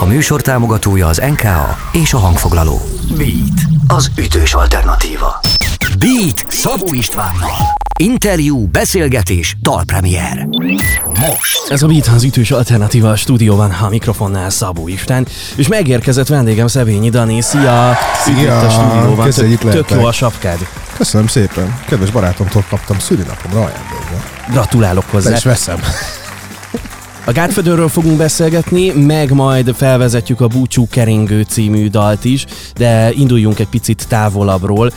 A műsor támogatója az NKA és a hangfoglaló. Beat, az ütős alternatíva. Beat Szabó Istvánnal. Interjú, beszélgetés, dalpremier. Most. Ez a Beat az ütős alternatíva a stúdióban, a mikrofonnál Szabó István, és megérkezett vendégem Szevényi Dani. Szia! Szia! a stúdióban. Köszönjük, tök, tök jó a sapkád. Köszönöm szépen. Kedves barátomtól kaptam szülinapomra ajándékba. Gratulálok Be hozzá. is veszem. A Gátfödörről fogunk beszélgetni, meg majd felvezetjük a Búcsú Keringő című dalt is, de induljunk egy picit távolabbról.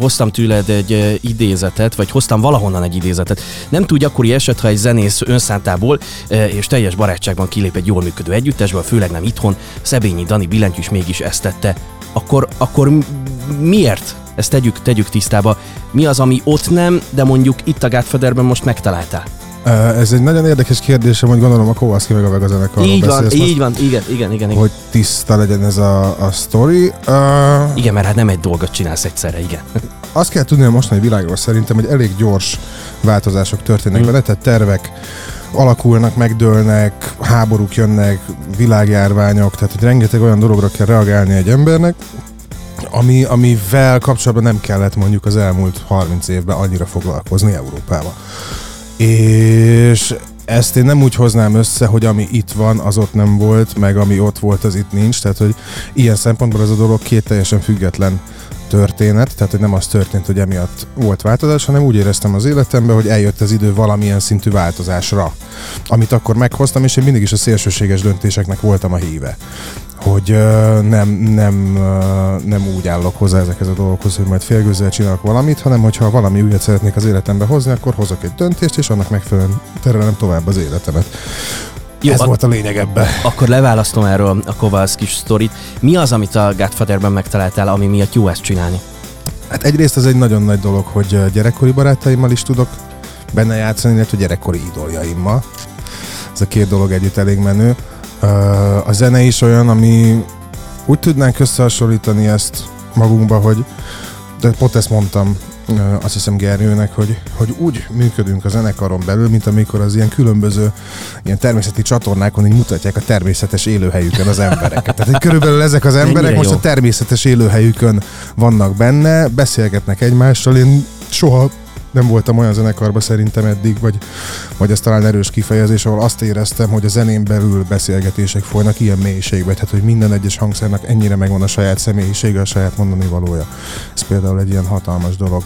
Hoztam tőled egy idézetet, vagy hoztam valahonnan egy idézetet. Nem túl gyakori eset, ha egy zenész önszántából és teljes barátságban kilép egy jól működő együttesből, főleg nem itthon. Szebényi Dani billentyűs mégis ezt tette. Akkor, akkor miért? Ezt tegyük, tegyük tisztába. Mi az, ami ott nem, de mondjuk itt a Gátföderben most megtaláltál? Ö, Ez egy nagyon érdekes kérdésem, hogy gondolom a Kowalski meg a Vega zenekarról Így van, beszélsz most, így van, igen, igen, igen. igen. hogy tiszta legyen ez a, a sztori. Uh, Igen, mert hát nem egy dolgot csinálsz egyszerre, igen. azt kell tudni a mostani világról szerintem, hogy elég gyors változások történnek Mm. benne, tehát tervek alakulnak, megdőlnek, háborúk jönnek, világjárványok, tehát hogy rengeteg olyan dologra kell reagálni egy embernek, ami, amivel kapcsolatban nem kellett mondjuk az elmúlt 30 évben annyira foglalkozni Európában. És ezt én nem úgy hoznám össze, hogy ami itt van, az ott nem volt, meg ami ott volt, az itt nincs. Tehát, hogy ilyen szempontból ez a dolog két teljesen független történet, tehát hogy nem az történt, hogy emiatt volt változás, hanem úgy éreztem az életemben, hogy eljött az idő valamilyen szintű változásra, amit akkor meghoztam, és én mindig is a szélsőséges döntéseknek voltam a híve hogy nem, nem, nem úgy állok hozzá ezekhez a dolgokhoz, hogy majd félgőzzel csinálok valamit, hanem hogyha valami újat szeretnék az életembe hozni, akkor hozok egy döntést, és annak megfelelően terelem tovább az életemet. Jó, Ez a- volt a lényeg ebben. Akkor leválasztom erről a Kowalski sztorit. Mi az, amit a Godfatherben megtaláltál, ami miatt jó ezt csinálni? Hát egyrészt ez egy nagyon nagy dolog, hogy gyerekkori barátaimmal is tudok benne játszani, illetve gyerekkori idoljaimmal. Ez a két dolog együtt elég menő. A zene is olyan, ami úgy tudnánk összehasonlítani ezt magunkba, hogy de pont ezt mondtam azt hiszem Gergőnek, hogy, hogy úgy működünk a zenekaron belül, mint amikor az ilyen különböző ilyen természeti csatornákon így mutatják a természetes élőhelyükön az embereket. Tehát hogy körülbelül ezek az emberek Mennyire most jó. a természetes élőhelyükön vannak benne, beszélgetnek egymással, én soha nem voltam olyan zenekarban szerintem eddig, vagy, vagy ez talán erős kifejezés, ahol azt éreztem, hogy a zenén belül beszélgetések folynak ilyen mélységbe, tehát hogy minden egyes hangszernek ennyire megvan a saját személyisége, a saját mondani valója. Ez például egy ilyen hatalmas dolog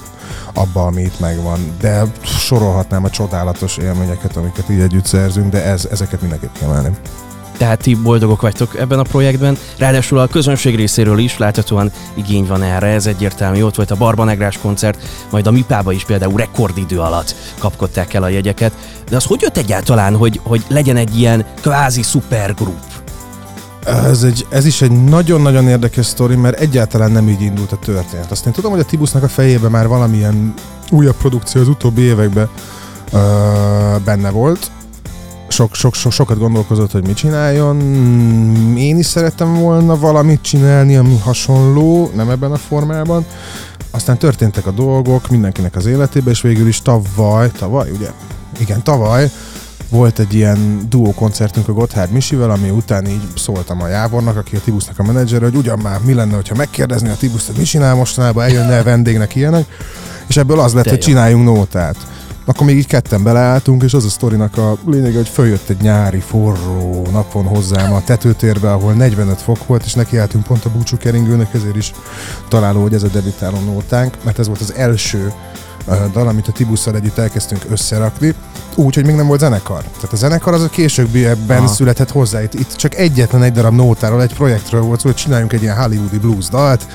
abba, ami itt megvan. De sorolhatnám a csodálatos élményeket, amiket így együtt szerzünk, de ez, ezeket mindenképp kiemelném. Tehát ti boldogok vagytok ebben a projektben, ráadásul a közönség részéről is láthatóan igény van erre, ez egyértelmű. Ott volt a Barbanegrás koncert, majd a Mipába is például rekordidő alatt kapkodták el a jegyeket. De az hogy jött egyáltalán, hogy, hogy legyen egy ilyen kvázi szupergrup? Ez, egy, ez is egy nagyon-nagyon érdekes sztori, mert egyáltalán nem így indult a történet. Azt én tudom, hogy a Tibusznak a fejében már valamilyen újabb produkció az utóbbi években ö, benne volt. Sok, sok, sok, sokat gondolkozott, hogy mit csináljon. Én is szerettem volna valamit csinálni, ami hasonló, nem ebben a formában. Aztán történtek a dolgok mindenkinek az életében, és végül is tavaly, tavaly, ugye? Igen, tavaly volt egy ilyen duó koncertünk a Gotthard Misivel, ami után így szóltam a Jávornak, aki a Tibusznak a menedzser, hogy ugyan már mi lenne, hogyha megkérdezni a Tibuszt, hogy mi csinál mostanában, eljönne el vendégnek ilyenek, és ebből az lett, De hogy jó. csináljunk nótát. Akkor még így ketten beleálltunk, és az a sztorinak a lényege, hogy följött egy nyári, forró napon hozzám a tetőtérbe, ahol 45 fok volt, és nekiálltunk pont a búcsú keringőnek, ezért is találó, hogy ez a debütáló nótánk, mert ez volt az első dal, amit a Tibusszal együtt elkezdtünk összerakni, úgy, hogy még nem volt zenekar. Tehát a zenekar az a későbbiekben Aha. született hozzá. Itt, itt csak egyetlen egy darab nótáról, egy projektről volt szó, hogy csináljunk egy ilyen hollywoodi blues dalt,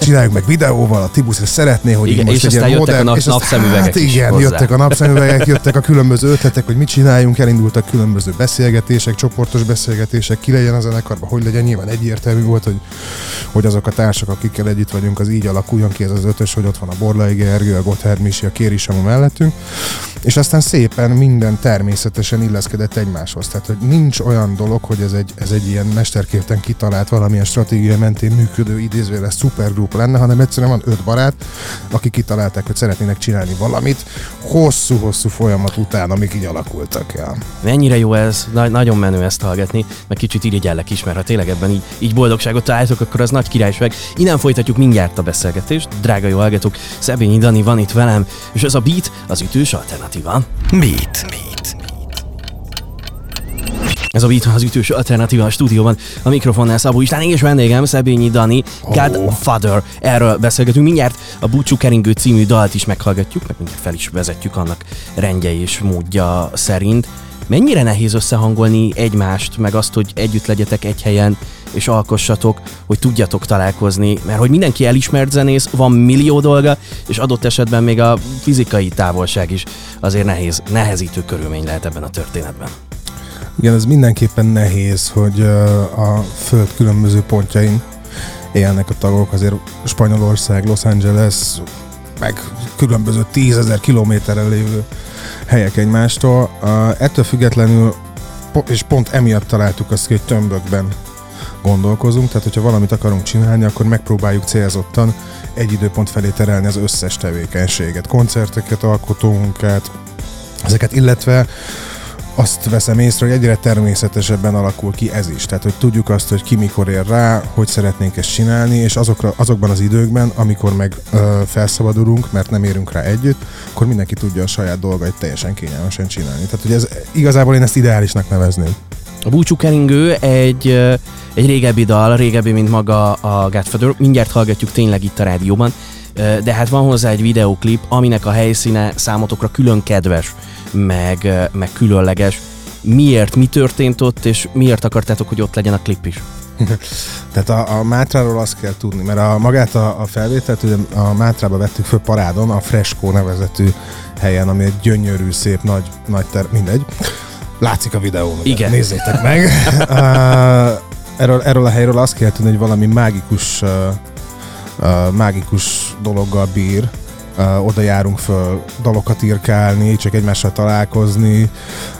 csináljuk meg videóval, a Tibusz szeretné, hogy Igen, most és egy aztán ilyen modern, nap- és azt- napszemüvegek hát igen, hozzá. jöttek a napszemüvegek, jöttek a különböző ötletek, hogy mit csináljunk, elindultak különböző beszélgetések, csoportos beszélgetések, ki legyen a zenekarban, hogy legyen, nyilván egyértelmű volt, hogy, hogy azok a társak, akikkel együtt vagyunk, az így alakuljon ki ez az ötös, hogy ott van a Borlai Gergő, a Gotthard Misi, a Kéri Samu mellettünk, és aztán szép tulajdonképpen minden természetesen illeszkedett egymáshoz. Tehát, hogy nincs olyan dolog, hogy ez egy, ez egy ilyen mesterkérten kitalált valamilyen stratégia mentén működő idézőjeles szupergrup lenne, hanem egyszerűen van öt barát, akik kitalálták, hogy szeretnének csinálni valamit hosszú-hosszú folyamat után, amik így alakultak el. Mennyire jó ez, Na- nagyon menő ezt hallgatni, meg kicsit irigyellek is, mert ha tényleg ebben így, így boldogságot találtok, akkor az nagy királyság. Innen folytatjuk mindjárt a beszélgetést. Drága jó hallgatók, Szebényi Dani van itt velem, és ez a beat az ütős alternatíva. Beat. Beat. Ez a Beat az ütős alternatíva a stúdióban. A mikrofonnál Szabó István és vendégem Szebényi Dani, Godfather. Erről beszélgetünk mindjárt. A Búcsú Keringő című dalt is meghallgatjuk, meg mindjárt fel is vezetjük annak rendje és módja szerint. Mennyire nehéz összehangolni egymást, meg azt, hogy együtt legyetek egy helyen, és alkossatok, hogy tudjatok találkozni, mert hogy mindenki elismert zenész, van millió dolga, és adott esetben még a fizikai távolság is azért nehéz, nehezítő körülmény lehet ebben a történetben. Igen, ez mindenképpen nehéz, hogy a föld különböző pontjain élnek a tagok, azért Spanyolország, Los Angeles, meg különböző tízezer kilométerre lévő helyek egymástól. Uh, ettől függetlenül, és pont emiatt találtuk azt hogy tömbökben gondolkozunk, tehát hogyha valamit akarunk csinálni, akkor megpróbáljuk célzottan egy időpont felé terelni az összes tevékenységet, koncerteket, alkotómunkát, ezeket, illetve azt veszem észre, hogy egyre természetesebben alakul ki ez is. Tehát, hogy tudjuk azt, hogy ki mikor ér rá, hogy szeretnénk ezt csinálni, és azokra, azokban az időkben, amikor meg ö, felszabadulunk, mert nem érünk rá együtt, akkor mindenki tudja a saját dolgait teljesen kényelmesen csinálni. Tehát, hogy ez igazából én ezt ideálisnak nevezném. A Búcsú Keringő egy, egy régebbi dal, régebbi, mint maga a Godfather. Mindjárt hallgatjuk tényleg itt a rádióban, de hát van hozzá egy videoklip, aminek a helyszíne számotokra külön kedves, meg, meg különleges. Miért, mi történt ott, és miért akartátok, hogy ott legyen a klip is? Tehát a, a Mátráról azt kell tudni, mert a, magát a, a felvételt ugye a Mátrába vettük föl parádon, a Fresco nevezetű helyen, ami egy gyönyörű, szép, nagy, nagy ter... mindegy. Látszik a videón? Igen. nézzétek meg. erről, erről a helyről azt kell tudni, hogy valami mágikus, mágikus dologgal bír. Uh, oda járunk föl dalokat írkálni, csak egymással találkozni,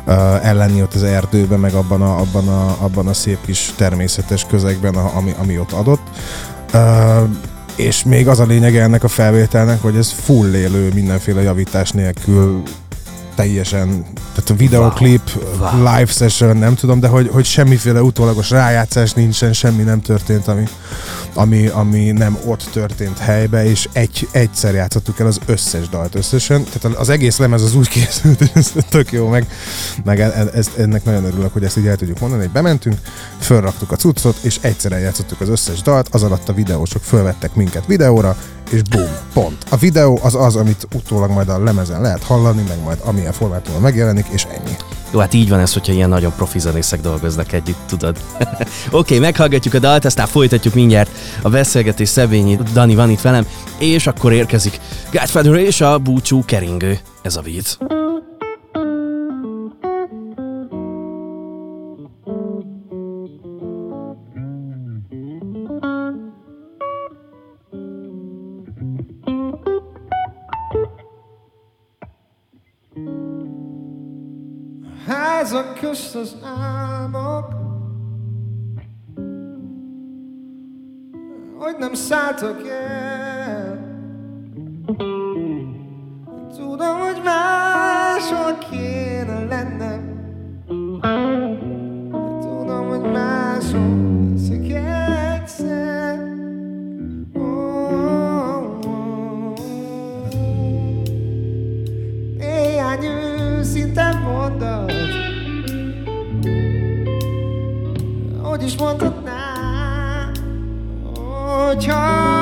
uh, ellenni ott az erdőben, meg abban a, abban a, abban a szép kis természetes közegben, ami, ami ott adott. És még az a lényege ennek a felvételnek, hogy ez full élő, mindenféle javítás nélkül teljesen, tehát a videoklip, Wow. wow. live session, nem tudom, de hogy, hogy semmiféle utólagos rájátszás nincsen, semmi nem történt, ami, ami, ami nem ott történt helybe, és egy, egyszer játszottuk el az összes dalt összesen, tehát az egész lemez az úgy készült, hogy ez tök jó, meg, meg e- e- ezt, ennek nagyon örülök, hogy ezt így el tudjuk mondani, hogy bementünk, fölraktuk a cuccot, és egyszer eljátszottuk az összes dalt, az alatt a videósok fölvettek minket videóra, és boom, pont. A videó az az, amit utólag majd a lemezen lehet hallani, meg majd amilyen formátumban megjelenik, és ennyi. Jó, hát így van ez, hogyha ilyen nagyon profi zenészek dolgoznak együtt, tudod. Oké, okay, meghallgatjuk a dalt, aztán folytatjuk mindjárt a beszélgetés Szebényi Dani van itt velem, és akkor érkezik Godfather és a búcsú keringő. Ez a víz. Házak közt az álmok. Hogy nem szálltak el is mondhatnám Hogyha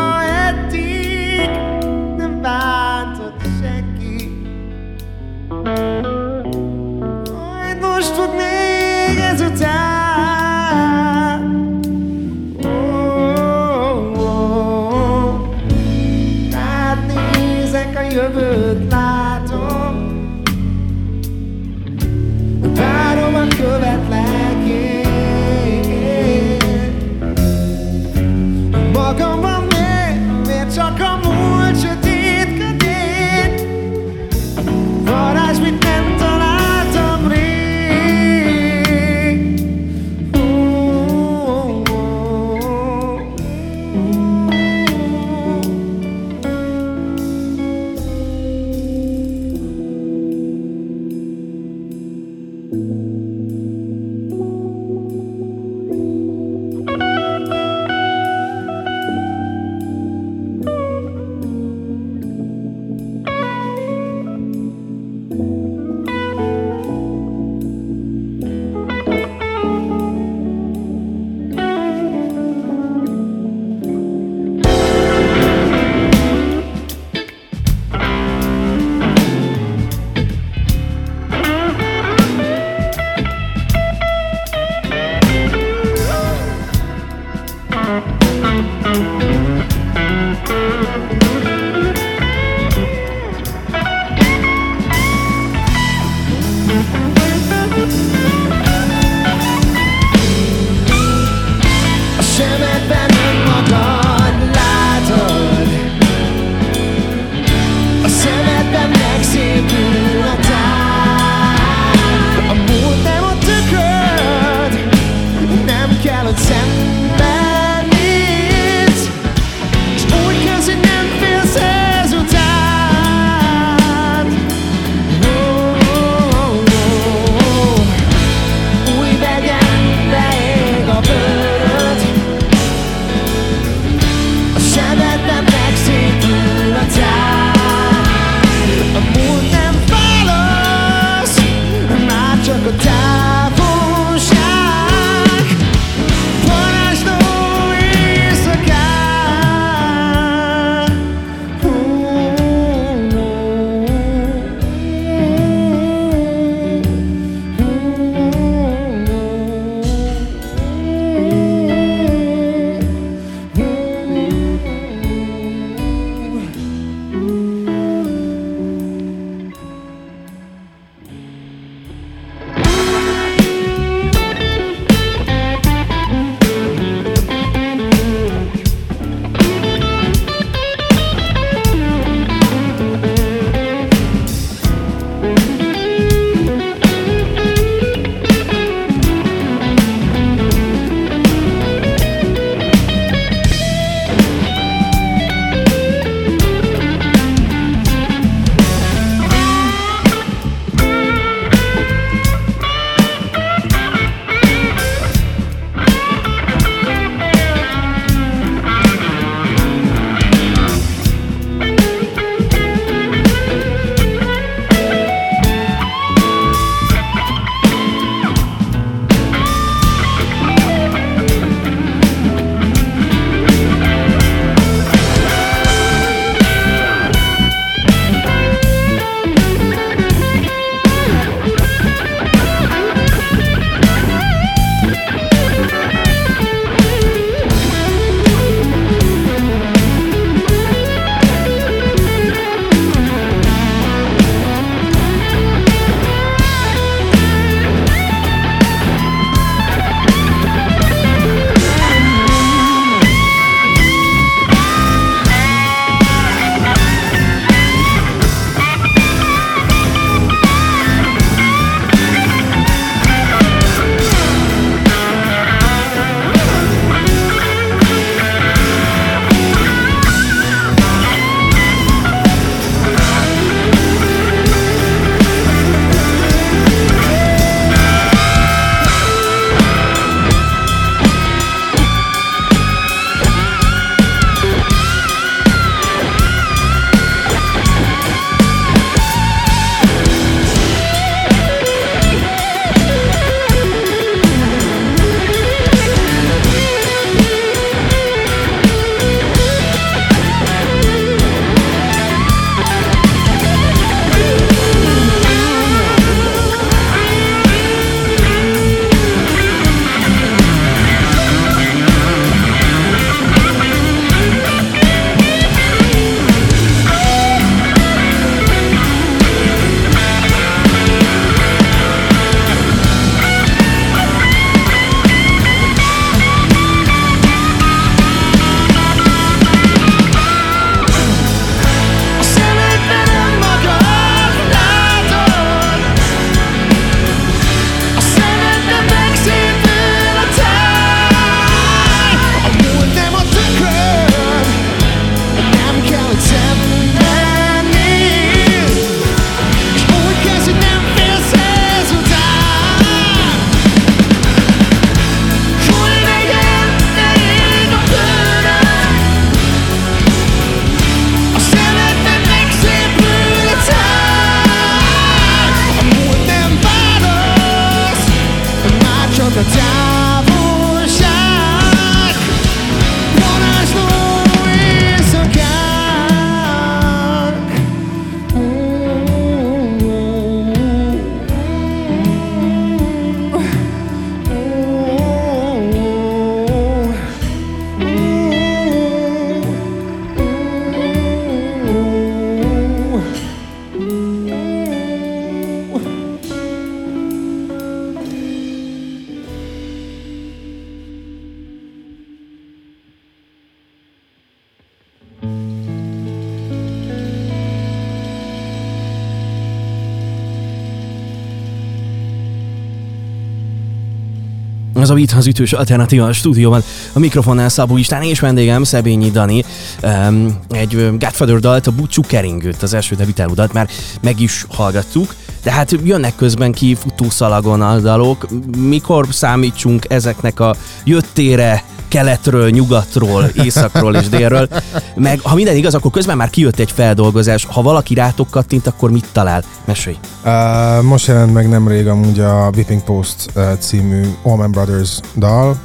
Ez a Beat az ütős alternatíva a stúdióban. A mikrofonnál Szabó István és vendégem Szebényi Dani. Um, egy Godfather dalt, a Búcsú Keringőt, az első debütálódat már meg is hallgattuk. De hát jönnek közben ki futószalagon a dalok. Mikor számítsunk ezeknek a jöttére, keletről, nyugatról, északról és délről. Meg ha minden igaz, akkor közben már kijött egy feldolgozás. Ha valaki rátok kattint, akkor mit talál? Mesélj. Uh, most jelent meg nemrég amúgy a Whipping Post uh, című Allman Brothers dal.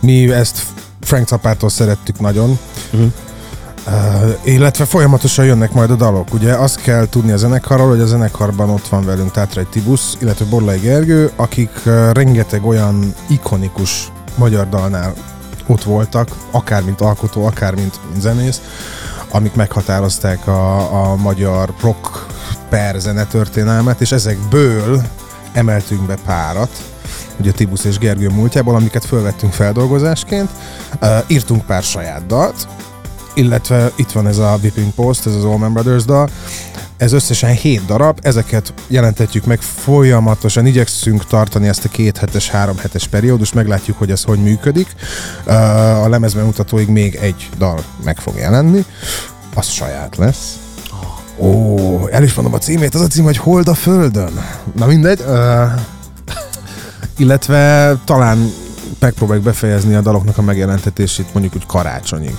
Mi ezt Frank Zappától szerettük nagyon. Mhm. Uh, illetve folyamatosan jönnek majd a dalok. Ugye azt kell tudni a zenekarról, hogy a zenekarban ott van velünk Tátrai Tibusz, illetve Borlai Gergő, akik uh, rengeteg olyan ikonikus magyar dalnál ott voltak, akár mint alkotó, akár mint, zenész, amik meghatározták a, a magyar rock per zenetörténelmet, és ezekből emeltünk be párat, ugye Tibusz és Gergő múltjából, amiket fölvettünk feldolgozásként. Uh, írtunk pár saját dalt, illetve itt van ez a Whipping Post, ez az Allman Brothers dal, ez összesen 7 darab, ezeket jelentetjük meg folyamatosan, igyekszünk tartani ezt a két hetes, három hetes periódust, meglátjuk, hogy ez hogy működik. A lemezben mutatóig még egy dal meg fog jelenni, az saját lesz. Ó, el is mondom a címét, az a cím, hogy Hold a Földön. Na mindegy. Uh, illetve talán megpróbáljuk befejezni a daloknak a megjelentetését mondjuk úgy karácsonyig.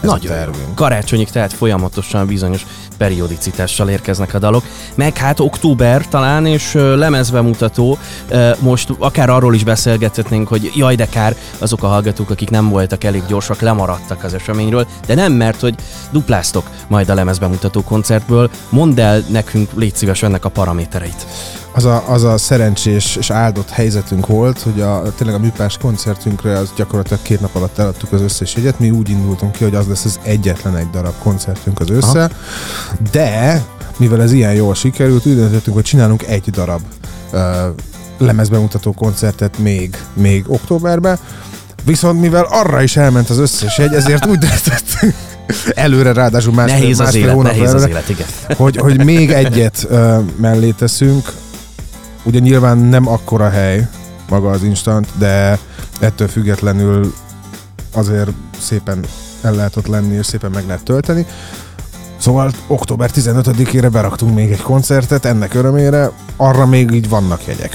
Ez Nagyon. Karácsonyig, tehát folyamatosan bizonyos periodicitással érkeznek a dalok. Meg hát október talán, és lemezbemutató. Most akár arról is beszélgethetnénk, hogy jaj, de kár, azok a hallgatók, akik nem voltak elég gyorsak, lemaradtak az eseményről, de nem, mert hogy dupláztok majd a lemezbemutató koncertből. Mondd el nekünk, légy szíves, ennek a paramétereit. Az a, az a szerencsés és áldott helyzetünk volt, hogy a, tényleg a műpás koncertünkre az gyakorlatilag két nap alatt eladtuk az összes jegyet. Mi úgy indultunk ki, hogy az lesz az egyetlen egy darab koncertünk az össze. De, mivel ez ilyen jól sikerült, úgy döntöttünk, hogy csinálunk egy darab uh, lemezbemutató koncertet még, még októberben. Viszont mivel arra is elment az összes jegy, ezért úgy döntöttünk, előre ráadásul másfél, Nehéz az másfél élet, hónap nehéz az előre, élet, igen. hogy, hogy még egyet uh, mellé teszünk. Ugye nyilván nem akkora hely maga az instant, de ettől függetlenül azért szépen el lehet ott lenni, és szépen meg lehet tölteni. Szóval október 15-ére beraktunk még egy koncertet, ennek örömére, arra még így vannak jegyek.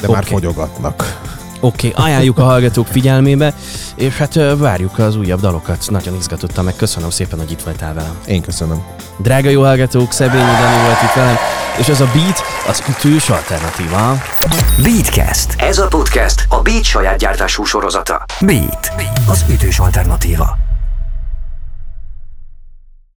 De már Oké. fogyogatnak. Oké, okay, ajánljuk a hallgatók figyelmébe, és hát várjuk az újabb dalokat. Nagyon izgatottam meg, köszönöm szépen, hogy itt voltál velem. Én köszönöm. Drága jó hallgatók, Szebényi Dani volt itt velem, és ez a Beat az ütős alternatíva. Beatcast. Ez a podcast a Beat saját gyártású sorozata. Beat. Az ütős alternatíva.